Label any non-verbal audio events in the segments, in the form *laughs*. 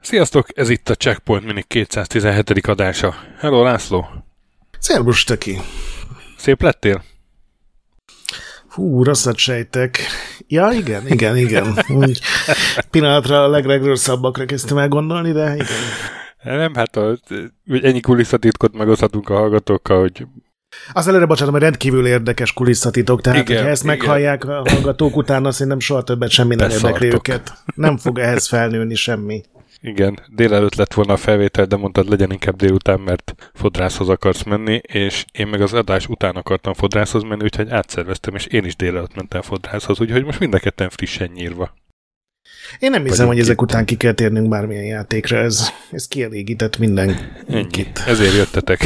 Sziasztok, ez itt a Checkpoint Mini 217. adása. Hello László! Szerbus, Töki! Szép lettél? Hú, rosszat sejtek. Ja, igen, igen, igen. Úgy *laughs* pillanatra a legregrosszabbakra kezdtem el gondolni, de igen. Nem, hát a, ennyi kulisszatitkot megoszthatunk a hallgatókkal, hogy az előre bocsánatom, hogy rendkívül érdekes kulisszatitok, tehát igen, hogyha ezt igen. meghallják a hallgatók utána, szerintem soha többet semmi nem érdekli őket. Nem fog ehhez felnőni semmi. Igen, délelőtt lett volna a felvétel, de mondtad, legyen inkább délután, mert fodrászhoz akarsz menni, és én meg az adás után akartam fodrászhoz menni, úgyhogy átszerveztem, és én is délelőtt mentem fodrászhoz, úgyhogy most mind a ketten frissen nyírva. Én nem hiszem, hogy ezek után ki kell térnünk bármilyen játékra, ez, ez kielégített mindenkit. Ezért jöttetek.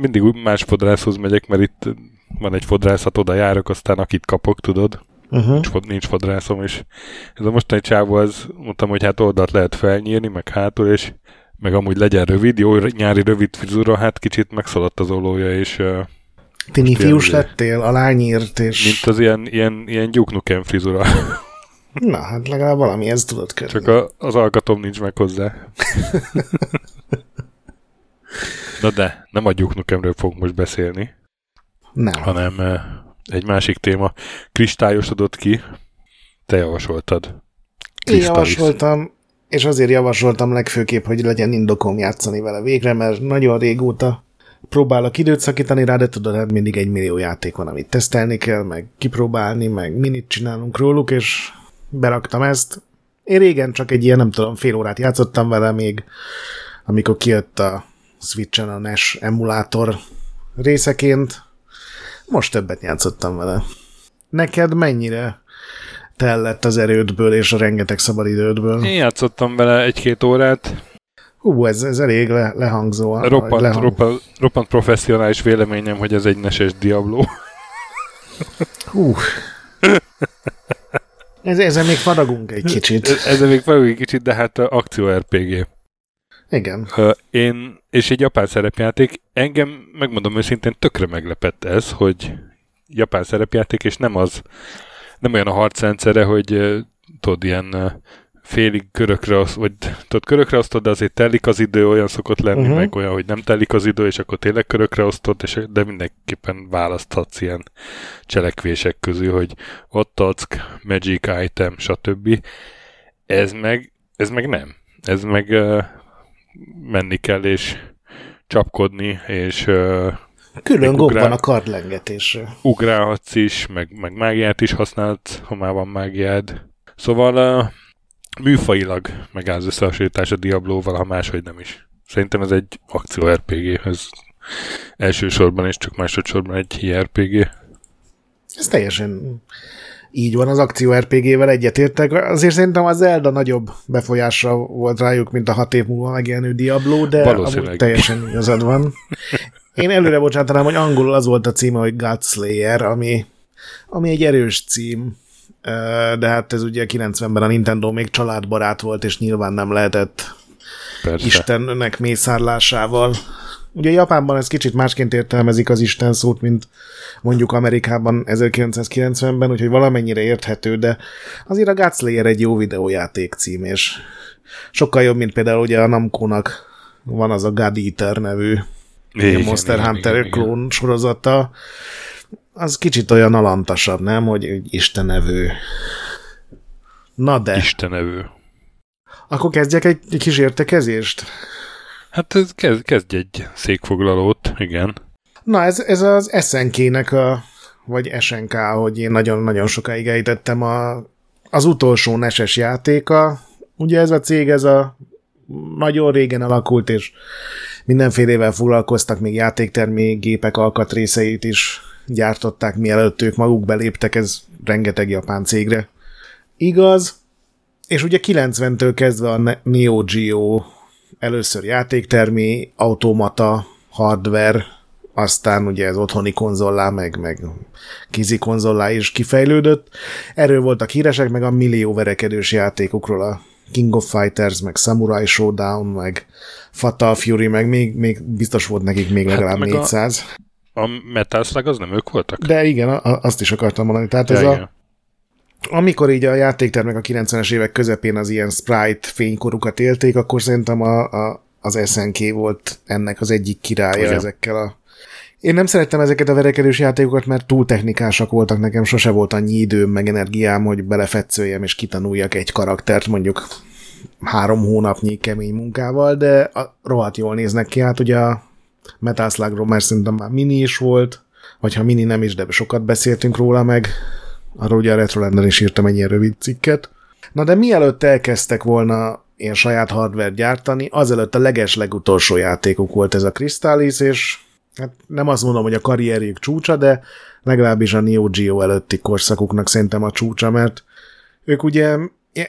Mindig más fodrászhoz megyek, mert itt van egy fodrászat, oda járok, aztán akit kapok, tudod. Uh-huh. Nincs, nincs fodrászom, és ez a mostani csávó, az mondtam, hogy hát oldalt lehet felnyírni, meg hátul, és meg amúgy legyen rövid, jó nyári rövid frizura, hát kicsit megszaladt az olója, és uh, Fiús ilyen, lettél, alányírt, és... Mint az ilyen, ilyen, ilyen gyúknuken frizura. *laughs* Na, hát legalább valami ezt tudod körni. Csak a, az alkatom nincs meg hozzá. *laughs* Na de, nem a gyúknukemről fogunk most beszélni. Nem. Hanem egy másik téma kristályosodott ki, te javasoltad. Én javasoltam, és azért javasoltam legfőképp, hogy legyen indokom játszani vele végre, mert nagyon régóta próbálok időt szakítani rá, de tudod, hát mindig egy millió játék van, amit tesztelni kell, meg kipróbálni, meg minit csinálunk róluk, és beraktam ezt. Én régen csak egy ilyen, nem tudom, fél órát játszottam vele még, amikor kijött a Switch-en a NES emulátor részeként, most többet játszottam vele. Neked mennyire tellett az erődből és a rengeteg szabadidődből? Én játszottam vele egy-két órát. Hú, ez, ez elég le, lehangzó. Roppant, lehang... roppant, roppant professzionális véleményem, hogy ez egy neses Diablo. Hú. Ez, ezzel még faragunk egy kicsit. Ezzel még faragunk egy kicsit, de hát akció RPG. Igen. Én, és egy japán szerepjáték, engem, megmondom őszintén, tökre meglepett ez, hogy japán szerepjáték, és nem az, nem olyan a harcrendszere, hogy tudod, ilyen félig körökre, vagy tudod, körökre osztod, de azért telik az idő, olyan szokott lenni, uh-huh. meg olyan, hogy nem telik az idő, és akkor tényleg körökre osztod, és, de mindenképpen választhatsz ilyen cselekvések közül, hogy ott adsz magic item, stb. Ez meg, ez meg nem. Ez meg menni kell, és csapkodni, és Külön gomb van a kardlengetésre. Ugrálhatsz is, meg, meg mágiát is használsz, ha már van mágiád. Szóval uh, műfailag megáll összehasonlítás a Diablo-val, ha máshogy nem is. Szerintem ez egy akció RPG, ez elsősorban és csak másodszorban egy RPG. Ez teljesen így van az akció RPG-vel egyetértek. Azért szerintem az Zelda nagyobb befolyásra volt rájuk, mint a hat év múlva megjelenő Diablo, de amúgy teljesen igazad van. Én előre bocsátanám, hogy angolul az volt a címe, hogy Godslayer, ami, ami egy erős cím, de hát ez ugye 90-ben a Nintendo még családbarát volt, és nyilván nem lehetett Persze. Istennek mészárlásával Ugye Japánban ez kicsit másként értelmezik az Isten szót, mint mondjuk Amerikában 1990-ben, úgyhogy valamennyire érthető, de azért a Godslayer egy jó videójáték cím, és sokkal jobb, mint például ugye a Namco-nak van az a God Eater nevű igen, Monster igen, Hunter igen, klón igen. sorozata. Az kicsit olyan alantasabb, nem? Hogy istenevő. Na de. Istenevő. Akkor kezdjek egy, egy kis értekezést? Hát ez kezd, kezdj egy székfoglalót, igen. Na, ez, ez az SNK-nek a, vagy SNK, hogy én nagyon-nagyon sokáig ejtettem a, az utolsó neses játéka. Ugye ez a cég, ez a nagyon régen alakult, és mindenfélevel foglalkoztak, még játéktermékgépek alkatrészeit is gyártották, mielőtt ők maguk beléptek, ez rengeteg japán cégre. Igaz, és ugye 90-től kezdve a Neo Geo először játéktermi, automata, hardware, aztán ugye ez otthoni konzollá, meg, meg kizi konzollá is kifejlődött. Erről voltak híresek, meg a millió verekedős játékokról a King of Fighters, meg Samurai Showdown, meg Fatal Fury, meg még, még biztos volt nekik még hát legalább hát 400. A, a Metal Slug az nem ők voltak? De igen, a, azt is akartam mondani. Tehát ja, ez igen. a, amikor így a játéktermek a 90-es évek közepén az ilyen sprite fénykorukat élték, akkor szerintem a, a, az SNK volt ennek az egyik királya Igen. ezekkel a én nem szerettem ezeket a verekedős játékokat, mert túl technikásak voltak nekem, sose volt annyi időm, meg energiám, hogy belefetszöljem és kitanuljak egy karaktert mondjuk három hónapnyi kemény munkával, de a, rohadt jól néznek ki. Hát ugye a Metal Slugról már szerintem már mini is volt, vagy ha mini nem is, de sokat beszéltünk róla meg. Arról ugye a Retrolanden is írtam egy ilyen rövid cikket. Na de mielőtt elkezdtek volna ilyen saját hardware gyártani, azelőtt a leges legutolsó játékuk volt ez a Crystallis, és hát nem azt mondom, hogy a karrierjük csúcsa, de legalábbis a Neo Geo előtti korszakuknak szerintem a csúcsa, mert ők ugye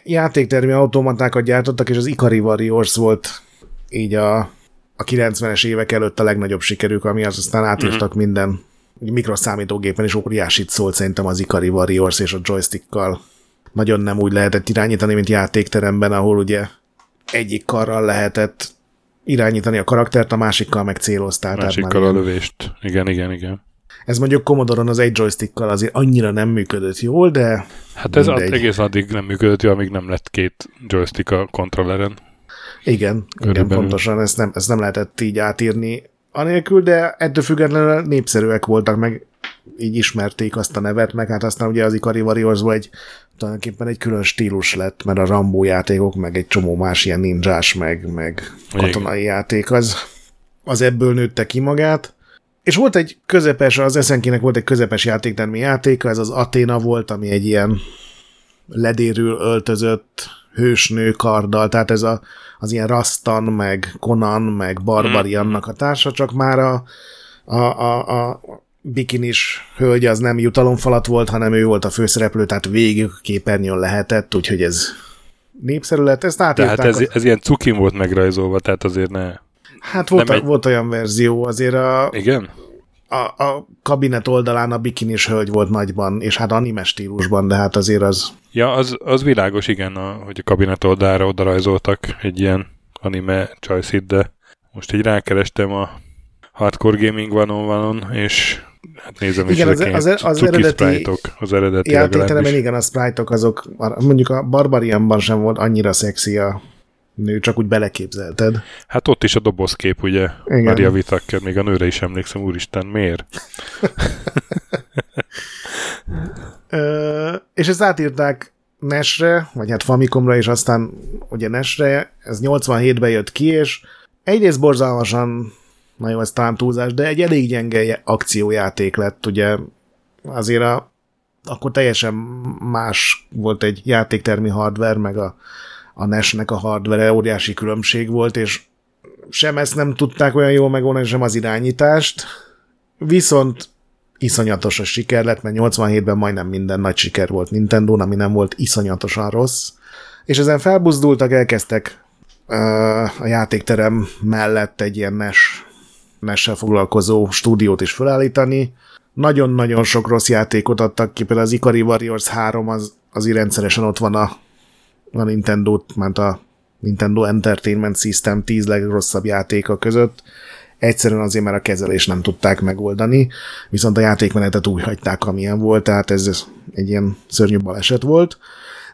játéktermi automatákat gyártottak, és az Ikari Warriors volt így a, a 90-es évek előtt a legnagyobb sikerük, ami az aztán átírtak uh-huh. minden mikroszámítógépen, és óriásit szólt szerintem az Ikari Warriors és a joystickkal. Nagyon nem úgy lehetett irányítani, mint játékteremben, ahol ugye egyik karral lehetett irányítani a karaktert, a másikkal meg céloztál. Másikkal a lövést. Igen, igen, igen. Ez mondjuk Commodore-on az egy joystickkal azért annyira nem működött jól, de Hát ez mindegy. egész addig nem működött jól, amíg nem lett két joystick a kontrolleren. Igen, igen pontosan, ezt nem, ezt nem lehetett így átírni anélkül, de ettől függetlenül népszerűek voltak, meg így ismerték azt a nevet, meg hát aztán ugye az Ikari warriors egy tulajdonképpen egy külön stílus lett, mert a Rambo játékok, meg egy csomó más ilyen ninjás, meg, meg katonai Igen. játék, az, az ebből nőtte ki magát. És volt egy közepes, az SNK-nek volt egy közepes játéktermi játéka, ez az Aténa volt, ami egy ilyen ledérül öltözött hősnő karddal, tehát ez a, az ilyen Rastan, meg Conan, meg Barbariannak a társa, csak már a, a, a, a bikinis hölgy az nem jutalomfalat volt, hanem ő volt a főszereplő, tehát végig képernyőn lehetett, úgyhogy ez népszerű lett. Ezt Tehát ez, a... ez ilyen cukin volt megrajzolva, tehát azért ne... Hát volt, a, egy... volt olyan verzió, azért a... Igen? A, a kabinet oldalán a bikinis hölgy volt nagyban, és hát anime stílusban, de hát azért az... Ja, az, az világos, igen, a, hogy a kabinet oldalra oda rajzoltak egy ilyen anime csajszit, de most így rákerestem a Hardcore Gaming van on és Hát nézem igen, is, az, az, az eredeti sprite-ok, az eredeti játékteremben igen, a sprite azok, mondjuk a Barbarianban sem volt annyira szexi a nő, csak úgy beleképzelted. Hát ott is a dobozkép, ugye, igen. Maria Vitakker, még a nőre is emlékszem, úristen, miért? *laughs* Ö, és ezt átírták Nesre, vagy hát Famicomra, és aztán ugye Nesre, ez 87-ben jött ki, és egyrészt borzalmasan na jó, ez talán túlzás, de egy elég gyenge akciójáték lett, ugye azért a, akkor teljesen más volt egy játéktermi hardware, meg a, a NES-nek a hardware óriási különbség volt, és sem ezt nem tudták olyan jól megoldani, sem az irányítást, viszont iszonyatos a siker lett, mert 87-ben majdnem minden nagy siker volt Nintendo, ami nem volt iszonyatosan rossz, és ezen felbuzdultak, elkezdtek uh, a játékterem mellett egy ilyen NES NES-sel foglalkozó stúdiót is felállítani. Nagyon-nagyon sok rossz játékot adtak ki, például az Ikari Warriors 3 az, az rendszeresen ott van a, a Nintendo, ment a Nintendo Entertainment System 10 legrosszabb játéka között. Egyszerűen azért, mert a kezelés nem tudták megoldani, viszont a játékmenetet úgy hagyták, amilyen volt, tehát ez egy ilyen szörnyű baleset volt.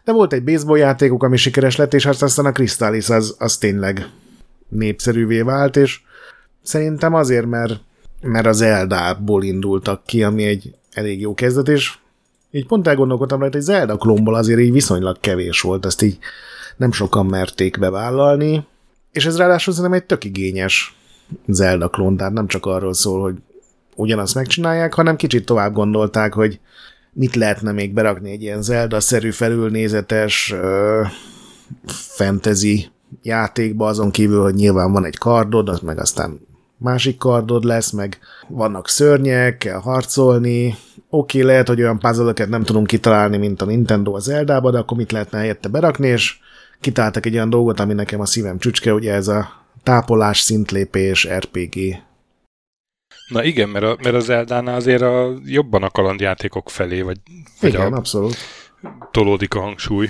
De volt egy baseball játékuk, ami sikeres lett, és aztán a Crystallis az, az tényleg népszerűvé vált, és Szerintem azért, mert, mert az Zelda-ból indultak ki, ami egy elég jó kezdet, és így pont elgondolkodtam rajta, hogy Zelda klónból azért így viszonylag kevés volt, ezt így nem sokan merték bevállalni, és ez ráadásul szerintem egy tök igényes Zelda klón, tehát nem csak arról szól, hogy ugyanazt megcsinálják, hanem kicsit tovább gondolták, hogy mit lehetne még berakni egy ilyen Zelda-szerű felülnézetes uh, fantasy játékba, azon kívül, hogy nyilván van egy kardod, az meg aztán másik kardod lesz, meg vannak szörnyek, kell harcolni. Oké, okay, lehet, hogy olyan puzzle nem tudunk kitalálni, mint a Nintendo az Eldába, de akkor mit lehetne helyette berakni, és kitáltak egy olyan dolgot, ami nekem a szívem csücske, ugye ez a tápolás, szintlépés, RPG. Na igen, mert, a, mert az Eldánál azért a, jobban a kalandjátékok felé, vagy, vagy igen, a, abszolút. tolódik a hangsúly.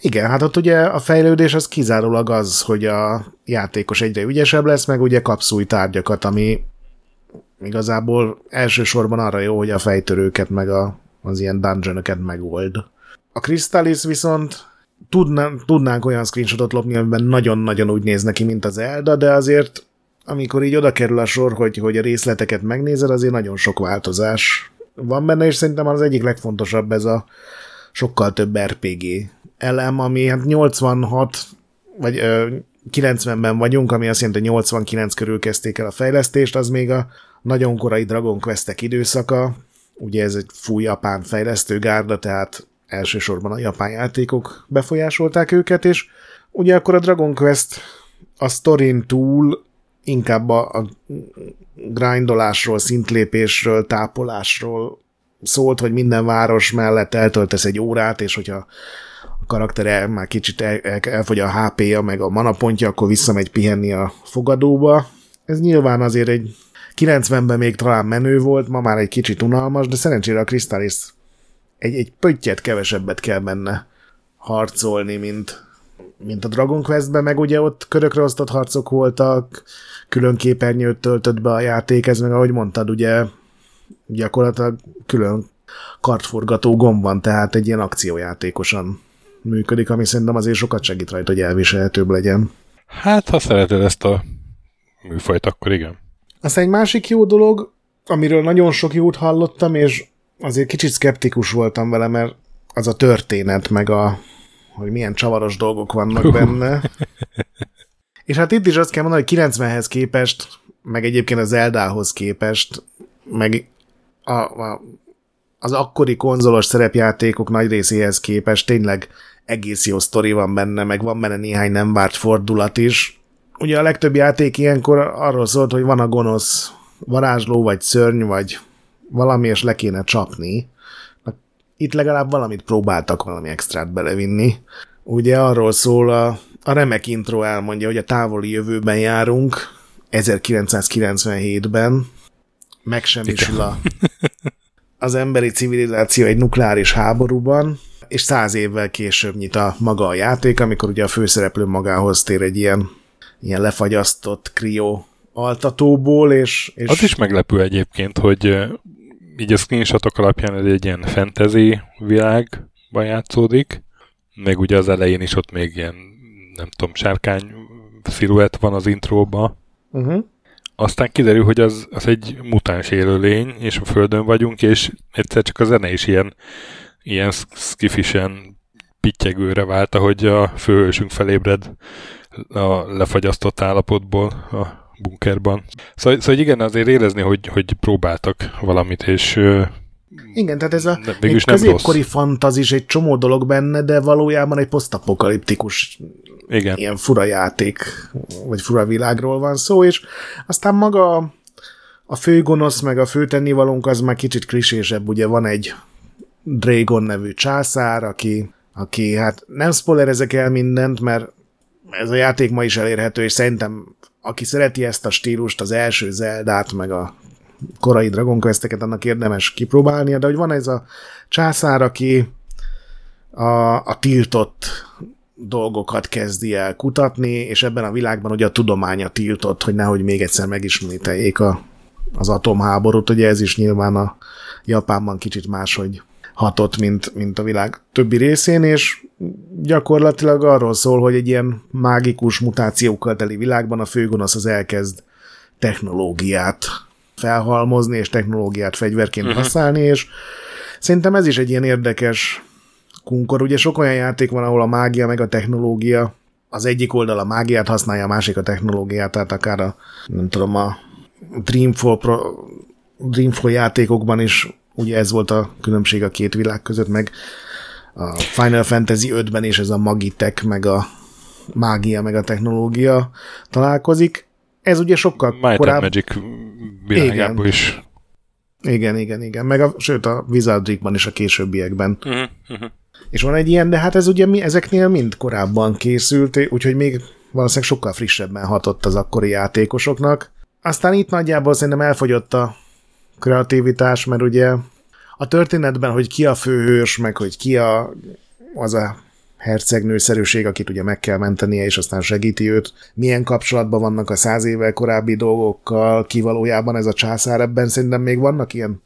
Igen, hát ott ugye a fejlődés az kizárólag az, hogy a játékos egyre ügyesebb lesz, meg ugye kapsz új tárgyakat, ami igazából elsősorban arra jó, hogy a fejtörőket, meg a, az ilyen dungeonokat megold. A Crystallis viszont tudnánk, tudnánk olyan screenshotot lopni, amiben nagyon-nagyon úgy néz neki, mint az Elda, de azért amikor így oda kerül a sor, hogy, hogy a részleteket megnézed, azért nagyon sok változás van benne, és szerintem az egyik legfontosabb ez a sokkal több RPG elem, ami hát 86 vagy ö, 90-ben vagyunk, ami azt jelenti, hogy 89 körül kezdték el a fejlesztést, az még a nagyon korai Dragon Quest-ek időszaka, ugye ez egy fúj japán fejlesztőgárda, tehát elsősorban a japán játékok befolyásolták őket, és ugye akkor a Dragon Quest a sztorin túl inkább a, a grindolásról, szintlépésről, tápolásról szólt, hogy minden város mellett eltöltesz egy órát, és hogyha a karaktere már kicsit el, el, elfogy a HP-ja, meg a manapontja, akkor visszamegy pihenni a fogadóba. Ez nyilván azért egy 90-ben még talán menő volt, ma már egy kicsit unalmas, de szerencsére a Crystallis egy, egy pöttyet kevesebbet kell benne harcolni, mint, mint a Dragon Quest-ben, meg ugye ott körökre osztott harcok voltak, külön képernyőt töltött be a játék, ez meg ahogy mondtad, ugye gyakorlatilag külön kartforgató gomb van, tehát egy ilyen akciójátékosan működik, ami szerintem azért sokat segít rajta, hogy elviselhetőbb legyen. Hát, ha szereted ezt a műfajt, akkor igen. Aztán egy másik jó dolog, amiről nagyon sok jót hallottam, és azért kicsit skeptikus voltam vele, mert az a történet, meg a, hogy milyen csavaros dolgok vannak benne. és hát itt is azt kell mondani, hogy 90-hez képest, meg egyébként az Zeldához képest, meg a, a, az akkori konzolos szerepjátékok nagy részéhez képest tényleg egész jó sztori van benne, meg van benne néhány nem várt fordulat is. Ugye a legtöbb játék ilyenkor arról szólt, hogy van a gonosz varázsló, vagy szörny, vagy valami, és le kéne csapni. Itt legalább valamit próbáltak valami extrát belevinni. Ugye arról szól a, a remek intro elmondja, hogy a távoli jövőben járunk, 1997-ben, megsemmisül a, az emberi civilizáció egy nukleáris háborúban, és száz évvel később nyit a maga a játék, amikor ugye a főszereplő magához tér egy ilyen, ilyen lefagyasztott krió altatóból, és, és... Az is meglepő egyébként, hogy így a screenshotok alapján ez egy ilyen fantasy világban játszódik, meg ugye az elején is ott még ilyen, nem tudom, sárkány sziluett van az intróba. Uh-huh. Aztán kiderül, hogy az, az egy mutáns élőlény, és a Földön vagyunk, és egyszer csak a zene is ilyen, ilyen skifisen pittyegőre vált, ahogy a főhősünk felébred a lefagyasztott állapotból a bunkerban. Szóval, szóval igen, azért érezni, hogy, hogy próbáltak valamit, és igen, tehát ez a egy középkori fantazis, egy csomó dolog benne, de valójában egy posztapokaliptikus Igen. ilyen fura játék, vagy fura világról van szó, és aztán maga a főgonosz, meg a főtennivalónk az már kicsit krisésebb, ugye van egy Dragon nevű császár, aki, aki hát nem spoilerezek el mindent, mert ez a játék ma is elérhető, és szerintem aki szereti ezt a stílust, az első Zeldát, meg a korai Dragon Quest-eket, annak érdemes kipróbálnia, de hogy van ez a császár, aki a, a tiltott dolgokat kezdi el kutatni, és ebben a világban ugye a tudománya tiltott, hogy nehogy még egyszer megismételjék a, az atomháborút, ugye ez is nyilván a Japánban kicsit máshogy hatott, mint, mint a világ többi részén, és gyakorlatilag arról szól, hogy egy ilyen mágikus mutációkkal teli világban a főgonosz az elkezd technológiát felhalmozni, és technológiát fegyverként uh-huh. használni, és szerintem ez is egy ilyen érdekes kunkor. Ugye sok olyan játék van, ahol a mágia meg a technológia az egyik oldal a mágiát használja, a másik a technológiát, tehát akár a, nem tudom, a Dreamfall, Pro, Dreamfall játékokban is ugye ez volt a különbség a két világ között, meg a Final Fantasy 5-ben is ez a magitek, meg a mágia, meg a technológia találkozik. Ez ugye sokkal Might korábban... Magic világában is. Igen, igen, igen. Meg a, sőt a Wizardrikban is a későbbiekben. Uh-huh, uh-huh. És van egy ilyen, de hát ez ugye mi, ezeknél mind korábban készült, úgyhogy még valószínűleg sokkal frissebben hatott az akkori játékosoknak. Aztán itt nagyjából szerintem elfogyott a kreativitás, mert ugye a történetben, hogy ki a főhős, meg hogy ki a, az a hercegnőszerűség, akit ugye meg kell mentenie, és aztán segíti őt. Milyen kapcsolatban vannak a száz évvel korábbi dolgokkal, ki valójában ez a császár, ebben szerintem még vannak ilyen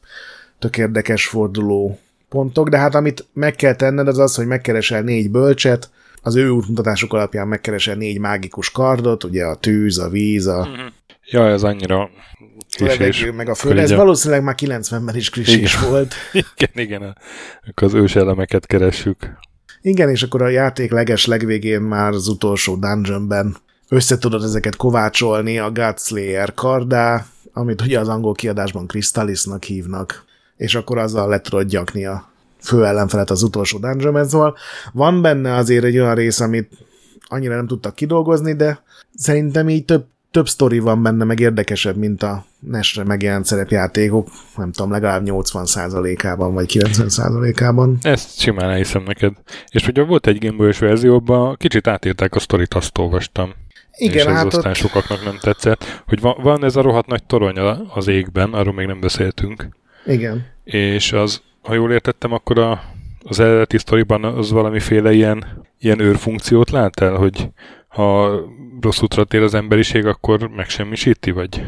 tök érdekes forduló pontok, de hát amit meg kell tenned, az az, hogy megkeresel négy bölcset, az ő útmutatások alapján megkeresel négy mágikus kardot, ugye a tűz, a víz, a... Ja, ez annyira klisés. meg a föld. Ez valószínűleg már 90-ben is klisés volt. *laughs* igen, igen. Akkor az ős elemeket keressük. Igen, és akkor a játék leges legvégén már az utolsó dungeonben összetudod ezeket kovácsolni a Godslayer kardá, amit ugye az angol kiadásban Crystallisnak hívnak, és akkor azzal le tudod gyakni a fő ellenfelet az utolsó dungeonben, szóval van benne azért egy olyan rész, amit annyira nem tudtak kidolgozni, de szerintem így több, több sztori van benne, meg érdekesebb, mint a Nesre megjelent szerepjátékok, nem tudom, legalább 80%-ában, vagy 90%-ában. Ezt simán elhiszem neked. És ugye volt egy Boy-os verzióban, kicsit átírták a sztorit, azt olvastam. Igen, és ez hát aztán ott... sokaknak nem tetszett. Hogy van, van ez a rohadt nagy torony az égben, arról még nem beszéltünk. Igen. És az, ha jól értettem, akkor a, az eredeti sztoriban az valamiféle ilyen, ilyen őrfunkciót lát el, hogy ha rossz útra tér az emberiség, akkor megsemmisíti, vagy,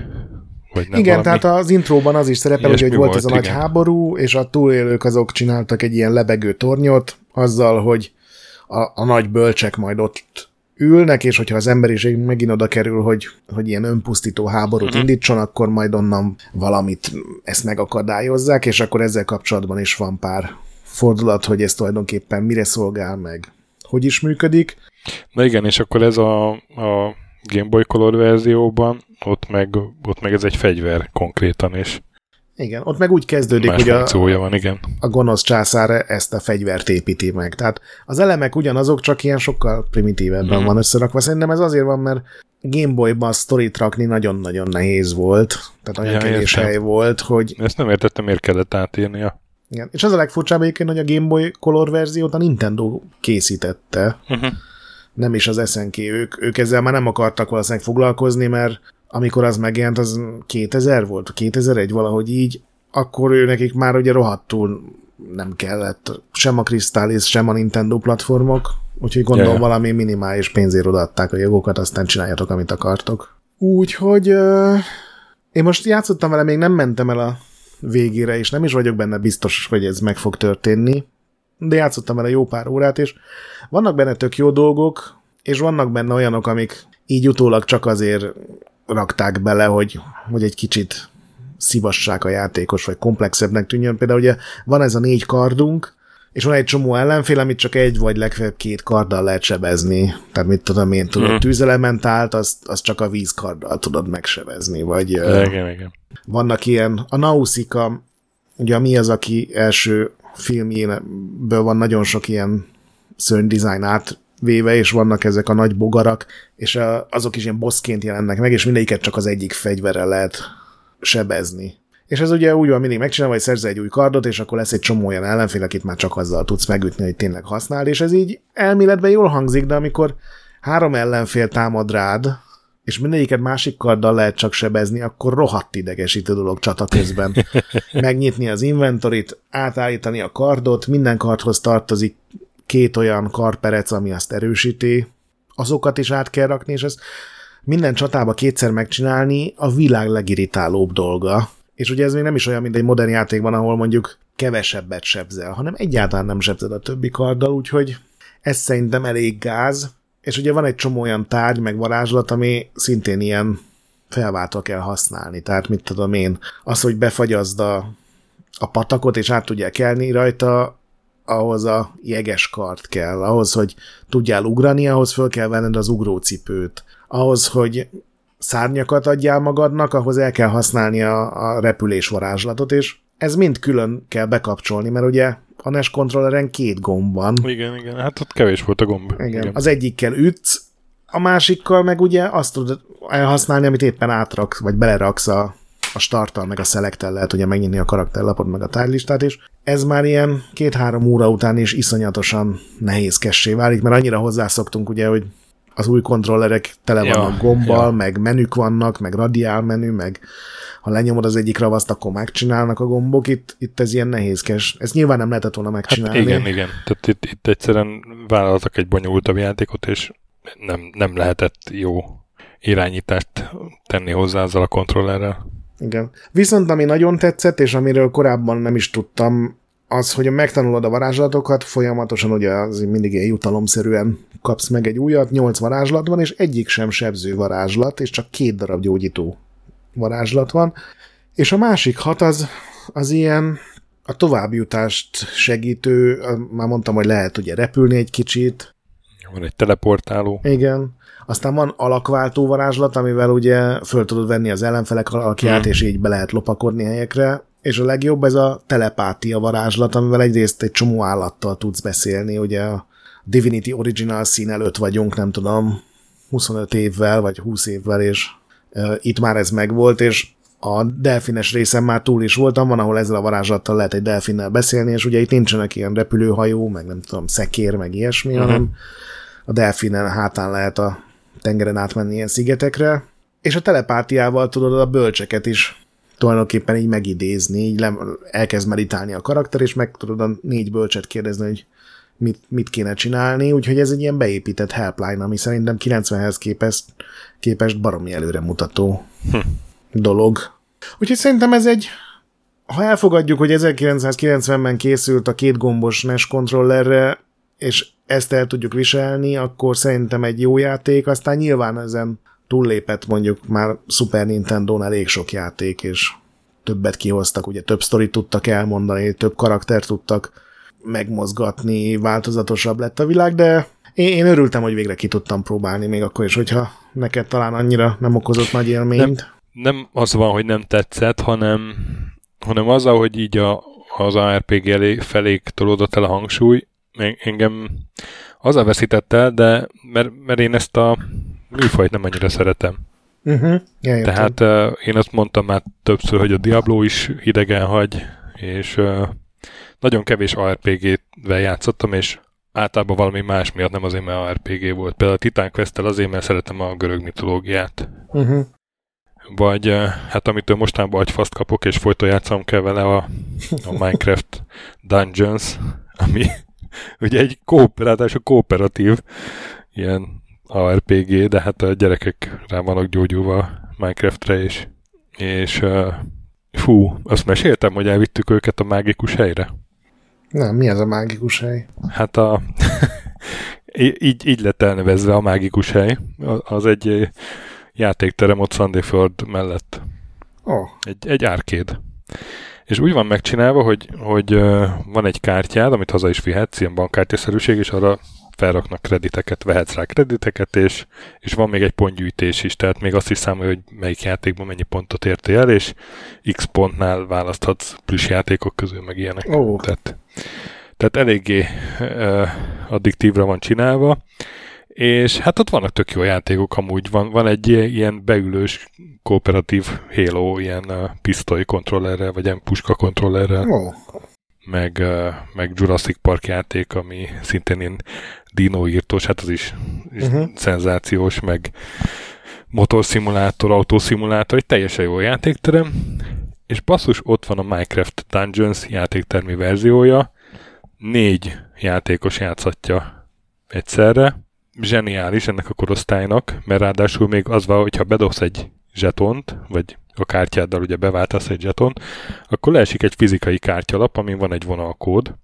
vagy nem Igen, tehát az intróban az is szerepel, hogy, hogy volt, volt ez a igen. nagy háború, és a túlélők azok csináltak egy ilyen lebegő tornyot, azzal, hogy a, a nagy bölcsek majd ott ülnek, és hogyha az emberiség megint oda kerül, hogy, hogy ilyen önpusztító háborút uh-huh. indítson, akkor majd onnan valamit ezt megakadályozzák, és akkor ezzel kapcsolatban is van pár fordulat, hogy ez tulajdonképpen mire szolgál meg, hogy is működik. Na igen, és akkor ez a, a Game Boy Color verzióban, ott meg, ott meg ez egy fegyver konkrétan, és igen, ott meg úgy kezdődik, hogy a, van, igen. a gonosz császár ezt a fegyvert építi meg. Tehát az elemek ugyanazok, csak ilyen sokkal primitívebben mm. van összerakva. Szerintem ez azért van, mert Game Boy-ban sztorit rakni nagyon-nagyon nehéz volt. Tehát olyan ja, kevés hely volt, hogy... Ezt nem értettem, miért kellett átírnia. Igen. És az a legfurcsább egyébként, hogy a Game Boy Color verziót a Nintendo készítette. Uh-huh. Nem is az SNK. Ők, ők ezzel már nem akartak valószínűleg foglalkozni, mert amikor az megjelent, az 2000 volt, 2001 valahogy így, akkor ő nekik már ugye rohadtul nem kellett sem a Crystallis, sem a Nintendo platformok, úgyhogy gondolom yeah. valami minimális pénzért odaadták a jogokat, aztán csináljatok, amit akartok. Úgyhogy uh, én most játszottam vele, még nem mentem el a végére, és nem is vagyok benne biztos, hogy ez meg fog történni, de játszottam vele jó pár órát, és vannak benne tök jó dolgok, és vannak benne olyanok, amik így utólag csak azért rakták bele, hogy, hogy egy kicsit szívassák a játékos, vagy komplexebbnek tűnjön. Például ugye van ez a négy kardunk, és van egy csomó ellenfél, amit csak egy vagy legfeljebb két karddal lehet sebezni. Tehát mit tudom én, tudod, mm. tűzelementált, azt, azt csak a vízkarddal tudod megsebezni, vagy... Igen, igen. Vannak ilyen, a Nausicaa, ugye mi az, aki első filmjéből van nagyon sok ilyen szörny át véve, és vannak ezek a nagy bogarak, és azok is ilyen bossként jelennek meg, és mindegyiket csak az egyik fegyverrel lehet sebezni. És ez ugye úgy van mindig megcsinálva, hogy szerzel egy új kardot, és akkor lesz egy csomó olyan ellenfél, akit már csak azzal tudsz megütni, hogy tényleg használ, és ez így elméletben jól hangzik, de amikor három ellenfél támad rád, és mindegyiket másik karddal lehet csak sebezni, akkor rohadt idegesítő dolog csata közben. *laughs* Megnyitni az inventorit, átállítani a kardot, minden kardhoz tartozik két olyan karperec, ami azt erősíti, azokat is át kell rakni, és ez minden csatába kétszer megcsinálni a világ legirritálóbb dolga. És ugye ez még nem is olyan, mint egy modern játékban, ahol mondjuk kevesebbet sebzel, hanem egyáltalán nem sebzed a többi karddal, úgyhogy ez szerintem elég gáz. És ugye van egy csomó olyan tárgy, meg varázslat, ami szintén ilyen felváltva kell használni. Tehát mit tudom én, az, hogy befagyazd a, a patakot, és át tudják kelni rajta, ahhoz a jeges kart kell, ahhoz, hogy tudjál ugrani, ahhoz föl kell venned az ugrócipőt, ahhoz, hogy szárnyakat adjál magadnak, ahhoz el kell használni a, a repülés varázslatot, és ez mind külön kell bekapcsolni, mert ugye a NES kontrolleren két gomb van. Igen, igen, hát ott kevés volt a gomb. Igen. igen. Az egyikkel ütsz, a másikkal meg ugye azt tudod elhasználni, amit éppen átraksz, vagy beleraksz a a starttal, meg a szelektel lehet ugye megnyitni a karakterlapot, meg a tárlistát is. Ez már ilyen két-három óra után is iszonyatosan nehézkessé válik, mert annyira hozzászoktunk ugye, hogy az új kontrollerek tele ja, vannak gombbal, ja. meg menük vannak, meg radiál menü, meg ha lenyomod az egyik ravaszt, akkor megcsinálnak a gombok, itt, itt ez ilyen nehézkes. Ez nyilván nem lehetett volna megcsinálni. Hát igen, igen. Tehát itt, itt egyszerűen vállaltak egy bonyolultabb játékot, és nem, nem lehetett jó irányítást tenni hozzá azzal a kontrollerrel. Igen. Viszont ami nagyon tetszett, és amiről korábban nem is tudtam, az, hogy megtanulod a varázslatokat, folyamatosan ugye az mindig ilyen jutalomszerűen kapsz meg egy újat, nyolc varázslat van, és egyik sem sebző varázslat, és csak két darab gyógyító varázslat van, és a másik hat az, az ilyen a továbbjutást segítő, már mondtam, hogy lehet ugye repülni egy kicsit. Van egy teleportáló. Igen. Aztán van alakváltó varázslat, amivel ugye föl tudod venni az ellenfelek alakját, hmm. és így be lehet lopakodni helyekre. És a legjobb ez a telepátia varázslat, amivel egyrészt egy csomó állattal tudsz beszélni, ugye a Divinity Original szín előtt vagyunk, nem tudom, 25 évvel, vagy 20 évvel, és itt már ez megvolt, és a delfines részem már túl is voltam, van, ahol ezzel a varázslattal lehet egy delfinnel beszélni, és ugye itt nincsenek ilyen repülőhajó, meg nem tudom, szekér, meg ilyesmi, uh-huh. hanem a delfinen hátán lehet a tengeren átmenni ilyen szigetekre, és a telepátiával tudod a bölcseket is tulajdonképpen így megidézni, így le, elkezd meditálni a karakter, és meg tudod a négy bölcset kérdezni, hogy mit, mit kéne csinálni, úgyhogy ez egy ilyen beépített helpline, ami szerintem 90-hez képest, képest baromi előremutató hm. dolog. Úgyhogy szerintem ez egy, ha elfogadjuk, hogy 1990-ben készült a két gombos NES kontrollerre, és ezt el tudjuk viselni, akkor szerintem egy jó játék, aztán nyilván ezen túllépett mondjuk már Super Nintendo-n elég sok játék, és többet kihoztak, ugye több sztorit tudtak elmondani, több karakter tudtak megmozgatni, változatosabb lett a világ, de én, én örültem, hogy végre ki tudtam próbálni, még akkor is, hogyha neked talán annyira nem okozott nagy élményt. Nem, nem az van, hogy nem tetszett, hanem, hanem az, hogy így a, az ARPG elé, felé tolódott el a hangsúly, engem az veszített el, de mert, mert én ezt a műfajt nem annyira szeretem. Uh-huh. Tehát uh, én azt mondtam már többször, hogy a Diablo is hidegen hagy, és uh, nagyon kevés ARPG-vel játszottam, és általában valami más miatt, nem azért, mert ARPG volt. Például a Titan quest azért, mert szeretem a görög mitológiát. Uh-huh. Vagy hát amitől mostanában agyfaszt kapok, és folyton játszom kell vele a, a Minecraft Dungeons, ami *laughs* ugye egy kóp, ráadásul kooperatív ilyen ARPG, de hát a gyerekek rá vannak gyógyulva Minecraftre is. És uh, fú, azt meséltem, hogy elvittük őket a mágikus helyre. Nem, mi az a mágikus hely? Hát a... *laughs* így, így lett elnevezve a mágikus hely. Az egy játékterem ott Sandefjord mellett. Oh. Egy, egy árkéd. És úgy van megcsinálva, hogy, hogy van egy kártyád, amit haza is vihetsz, ilyen bankkártyaszerűség, és arra felraknak krediteket, vehetsz rá krediteket, és, és van még egy pontgyűjtés is, tehát még azt is számolja, hogy melyik játékban mennyi pontot értél el, és x pontnál választhatsz plusz játékok közül, meg ilyenek. Oh. Tehát, tehát eléggé uh, addiktívra van csinálva, és hát ott vannak tök jó játékok amúgy. Van, van egy ilyen beülős kooperatív Halo ilyen uh, pisztoly kontrollerrel, vagy ilyen puska kontrollerrel. Oh. Meg, meg Jurassic Park játék, ami szintén ilyen dino írtós, hát az is, is uh-huh. szenzációs, meg motorszimulátor, autószimulátor, egy teljesen jó játékterem, és basszus, ott van a Minecraft Dungeons játéktermi verziója, négy játékos játszhatja egyszerre, zseniális ennek a korosztálynak, mert ráadásul még az van, hogyha bedobsz egy zsetont, vagy a kártyáddal ugye beváltasz egy zseton, akkor leesik egy fizikai kártyalap, amin van egy vonalkód.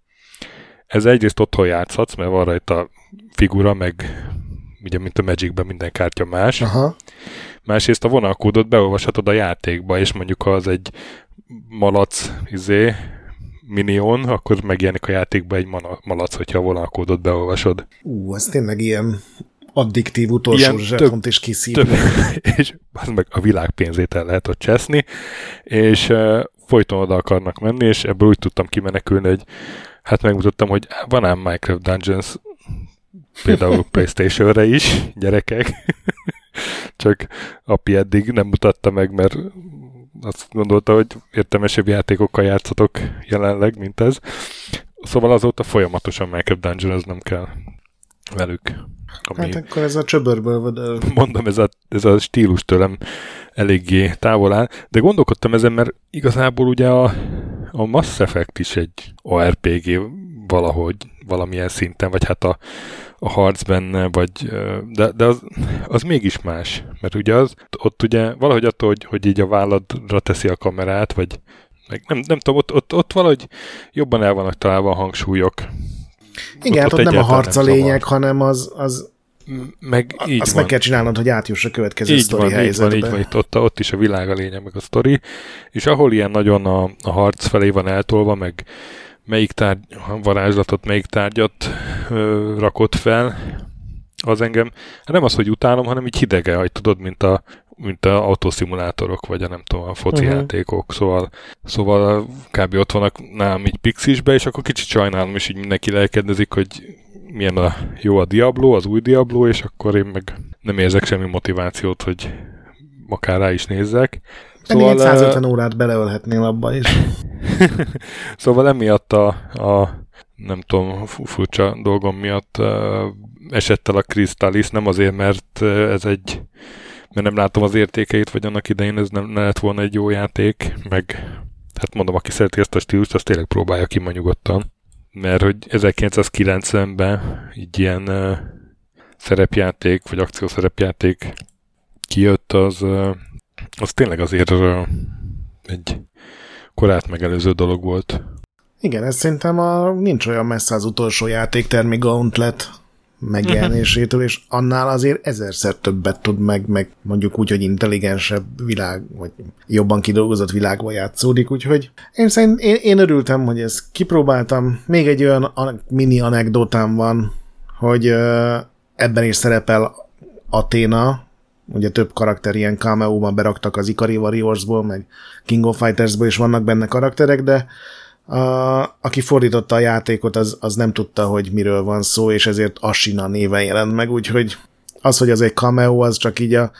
Ez egyrészt otthon játszhatsz, mert van rajta figura, meg ugye mint a Magicben minden kártya más. Aha. Másrészt a vonalkódot beolvashatod a játékba, és mondjuk ha az egy malac izé, minion, akkor megjelenik a játékba egy malac, hogyha a vonalkódot beolvasod. Ú, ez tényleg ilyen addiktív utolsó zsetont is kiszív. *laughs* és az meg a világ pénzét el lehet ott cseszni, és uh, folyton oda akarnak menni, és ebből úgy tudtam kimenekülni, hogy hát megmutattam, hogy van ám Minecraft Dungeons például Playstation-re is, gyerekek. *laughs* Csak api eddig nem mutatta meg, mert azt gondolta, hogy értelmesebb játékokkal játszatok jelenleg, mint ez. Szóval azóta folyamatosan Minecraft Dungeon, nem kell velük. Ami, hát akkor ez a csöbörből vödör. *laughs* Mondom, ez a, ez a stílus tőlem eléggé távol áll, de gondolkodtam ezen, mert igazából ugye a, a Mass Effect is egy ARPG valahogy, valamilyen szinten, vagy hát a, a harc benne, vagy, de, de az, az mégis más, mert ugye az, ott ugye valahogy attól, hogy, hogy így a válladra teszi a kamerát, vagy meg nem, nem tudom, ott, ott, ott valahogy jobban el vannak találva a hangsúlyok. Igen, ott, ott, ott nem a harc a lényeg, hanem az, az meg így Azt van. meg kell csinálnod, hogy átjuss a következő így sztori van, helyzetbe. Így van, így van, itt, ott, ott is a világ a lényeg, meg a sztori. És ahol ilyen nagyon a, a harc felé van eltolva, meg melyik tárgy, varázslatot, melyik tárgyat ö, rakott fel, az engem, hát nem az, hogy utálom, hanem így hidege, hogy tudod, mint a, mint a autoszimulátorok, vagy a nem tudom, a foci uh-huh. játékok, szóval, szóval kb. ott vannak nálam így pixisbe, és akkor kicsit sajnálom, és így mindenki lelkedezik, hogy milyen a jó a Diablo, az új Diablo, és akkor én meg nem érzek semmi motivációt, hogy akár rá is nézzek. Szóval, 150 órát beleölhetnél abba is. *laughs* szóval emiatt a, a nem tudom, furcsa dolgom miatt esett el a Crystallis, nem azért, mert ez egy mert nem látom az értékeit, vagy annak idején ez nem, lett volna egy jó játék, meg hát mondom, aki szereti ezt a stílust, az tényleg próbálja ki ma nyugodtan. Mert hogy 1990-ben így ilyen uh, szerepjáték, vagy akciószerepjáték kijött, az, uh, az tényleg azért uh, egy korát megelőző dolog volt. Igen, ez szerintem a, nincs olyan messze az utolsó játék termi Gauntlet megjelenésétől, és annál azért ezerszer többet tud meg, meg mondjuk úgy, hogy intelligensebb világ, vagy jobban kidolgozott világban játszódik, úgyhogy én szerint én, én örültem, hogy ezt kipróbáltam. Még egy olyan mini anekdotám van, hogy ebben is szerepel Aténa, ugye több karakter ilyen cameo beraktak az Ikari Warriorsból, meg King of Fightersból is vannak benne karakterek, de a, aki fordította a játékot, az, az nem tudta, hogy miről van szó, és ezért Ashina néven jelent meg, úgyhogy az, hogy az egy cameo, az csak így a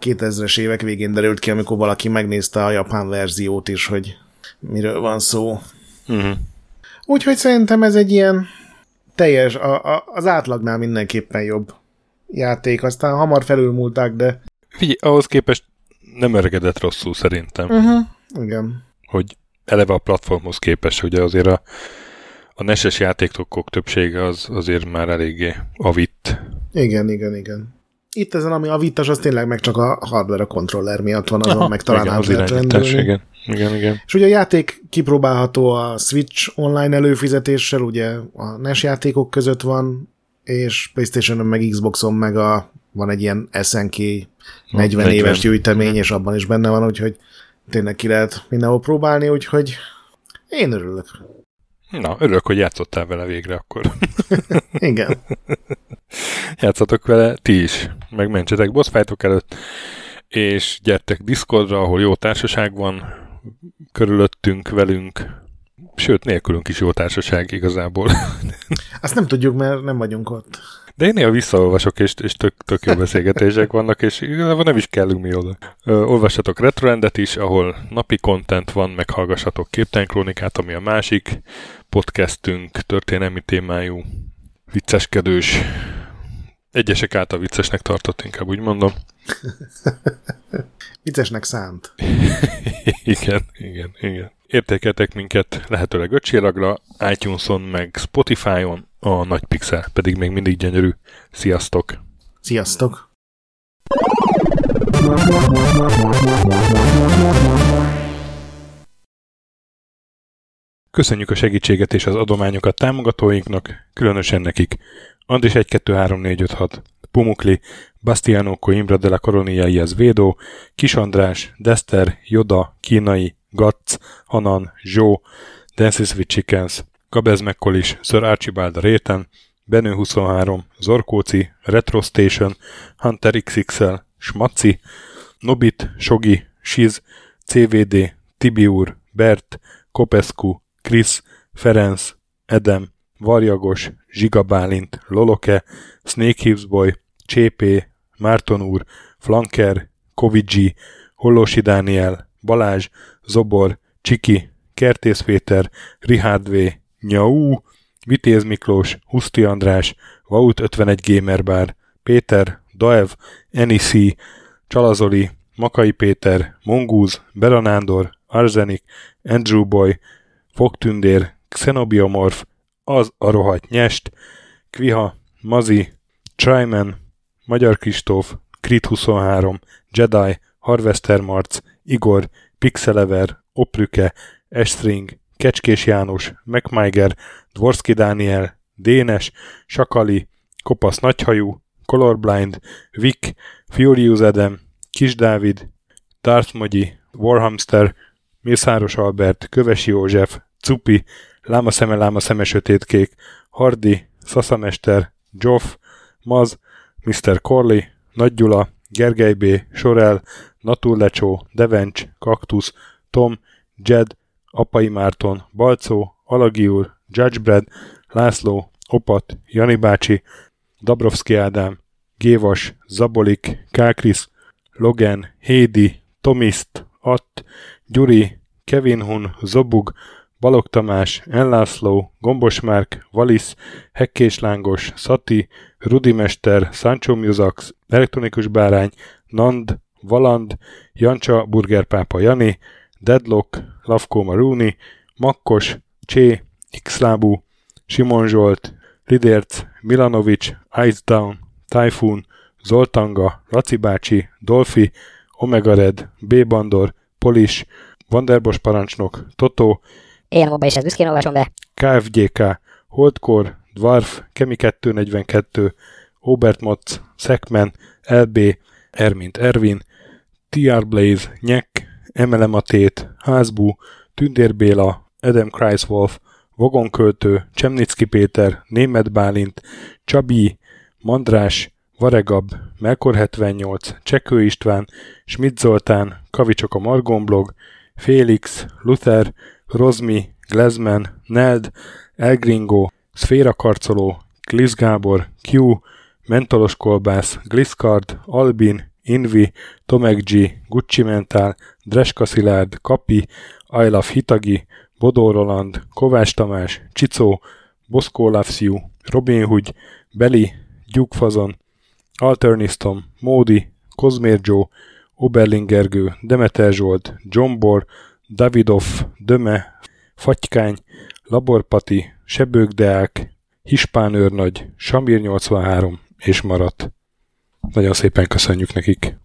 2000-es évek végén derült ki, amikor valaki megnézte a japán verziót is, hogy miről van szó. Uh-huh. Úgyhogy szerintem ez egy ilyen teljes, a, a, az átlagnál mindenképpen jobb játék, aztán hamar felülmúlták, de... Figyelj, ahhoz képest nem öregedett rosszul szerintem. Uh-huh. Igen. Hogy eleve a platformhoz képest, ugye azért a, a neses játékok többsége az azért már eléggé avitt. Igen, igen, igen. Itt ezen, ami avittas, az tényleg meg csak a hardware, a controller miatt van, azon Aha, meg talán igen, az lehet Igen, igen, igen. És ugye a játék kipróbálható a Switch online előfizetéssel, ugye a NES játékok között van, és Playstation-on meg Xboxon meg a, van egy ilyen SNK 40, 40 éves gyűjtemény, és abban is benne van, úgyhogy tényleg ki lehet mindenhol próbálni, úgyhogy én örülök. Na, örülök, hogy játszottál vele végre akkor. *laughs* Igen. Játszatok vele ti is, megmentsetek boss előtt, és gyertek Discordra, ahol jó társaság van, körülöttünk, velünk, sőt, nélkülünk is jó társaság igazából. Azt nem tudjuk, mert nem vagyunk ott. De én néha visszaolvasok, és, és tök, tök jó beszélgetések vannak, és igazából nem is kellünk mi oda. Ö, olvassatok Retroendet is, ahol napi content van, meghallgassatok Képtelenkrónikát, ami a másik podcastünk, történelmi témájú, vicceskedős, egyesek által viccesnek tartott, inkább úgy mondom. *laughs* Viccesnek szánt. *laughs* igen, igen, igen. Értékeltek minket lehetőleg öcséragra, iTunes-on, meg Spotify-on, a nagy pixel pedig még mindig gyönyörű. Sziasztok! Sziasztok! Köszönjük a segítséget és az adományokat támogatóinknak, különösen nekik. Andris 1 2 3 4 5 6, Pumukli, Bastiano Coimbra de la Coronia Iaz Védó, Kis András, Dester, Joda, Kínai, Gatz, Hanan, Zsó, Dances with Chickens, Gabez Mekkolis, Sir Archibald réten, Benő 23, Zorkóci, Retro Station, Hunter XXL, Smaci, Nobit, Sogi, Siz, CVD, Tibiur, Bert, Kopescu, Krisz, Ferenc, Edem, Varjagos, Zsigabálint, Loloke, Snake Hips Boy, Csépé, Márton úr, Flanker, Kovicsi, Hollósi Dániel, Balázs, Zobor, Csiki, Kertész Péter, Richard V, Nyau, Vitéz Miklós, Huszti András, Vaut 51 Gamer Bar, Péter, Daev, Enisi, Csalazoli, Makai Péter, Mongúz, Beranándor, Arzenik, Andrew Boy, Fogtündér, Xenobiomorph, az a rohadt nyest, Kviha, Mazi, Tryman, Magyar Kristóf, Krit 23, Jedi, Harvester Marc, Igor, Pixelever, Oprüke, Estring, Kecskés János, MacMiger, Dvorski Dániel, Dénes, Sakali, Kopasz Nagyhajú, Colorblind, Vic, Furious Adam, Kis Dávid, Darth Mogyi, Warhamster, Mészáros Albert, Kövesi József, Cupi, Láma szeme, láma szeme sötétkék, Hardi, Szaszamester, Joff, Maz, Mr. Corley, Nagy Gyula, Gergely B., Sorel, Naturlecsó, Devencs, Kaktusz, Tom, Jed, Apai Márton, Balcó, Alagi úr, Judgebred, László, Opat, Jani bácsi, Dabrovszki Ádám, Gévas, Zabolik, Kákris, Logan, Hédi, Tomiszt, Att, Gyuri, Kevin Hun, Zobug, Balog Tamás, Enlászló, Gombos Márk, Valisz, Hekkés Lángos, Szati, Rudimester, Sancho Musax, Elektronikus Bárány, Nand, Valand, Jancsa, Burgerpápa Jani, Deadlock, Lavko Maruni, Makkos, Csé, Xlábú, Simon Zsolt, Lidérc, Milanovic, Ice Down, Typhoon, Zoltanga, Laci bácsi, Dolfi, Omega Red, B. Bandor, Polis, Vanderbos parancsnok, Toto, én abban is ezt büszkén olvasom be. KFGK, Holdkor, Dwarf, Kemi 242, Obert Motz, Szekmen, LB, Ermint Ervin, TR Blaze, Nyek, Emelem a Tét, Házbú, Tündér Béla, Adam Kreiswolf, Vagonköltő, Csemnicki Péter, Német Bálint, Csabi, Mandrás, Varegab, Melkor 78, Csekő István, Schmidt Zoltán, Kavicsok a Margonblog, Félix, Luther, Rozmi, Glezman, Neld, Elgringo, Szféra Karcoló, Glisz Gábor, Q, Mentolos Kolbász, Gliscard, Albin, Invi, Tomek G, Gucci Mentál, Dreska Szilárd, Kapi, Love Hitagi, Bodó Roland, Kovács Tamás, Csicó, Boszkó Loves Robin Hood, Beli, Gyugfazon, Alternisztom, Módi, Kozmér Joe, Oberlingergő, Demeter Zsolt, Bor, Davidov, Döme, Fatykány, Laborpati, Sebőgdeák, Hispán őrnagy, Samir 83 és maradt. Nagyon szépen köszönjük nekik!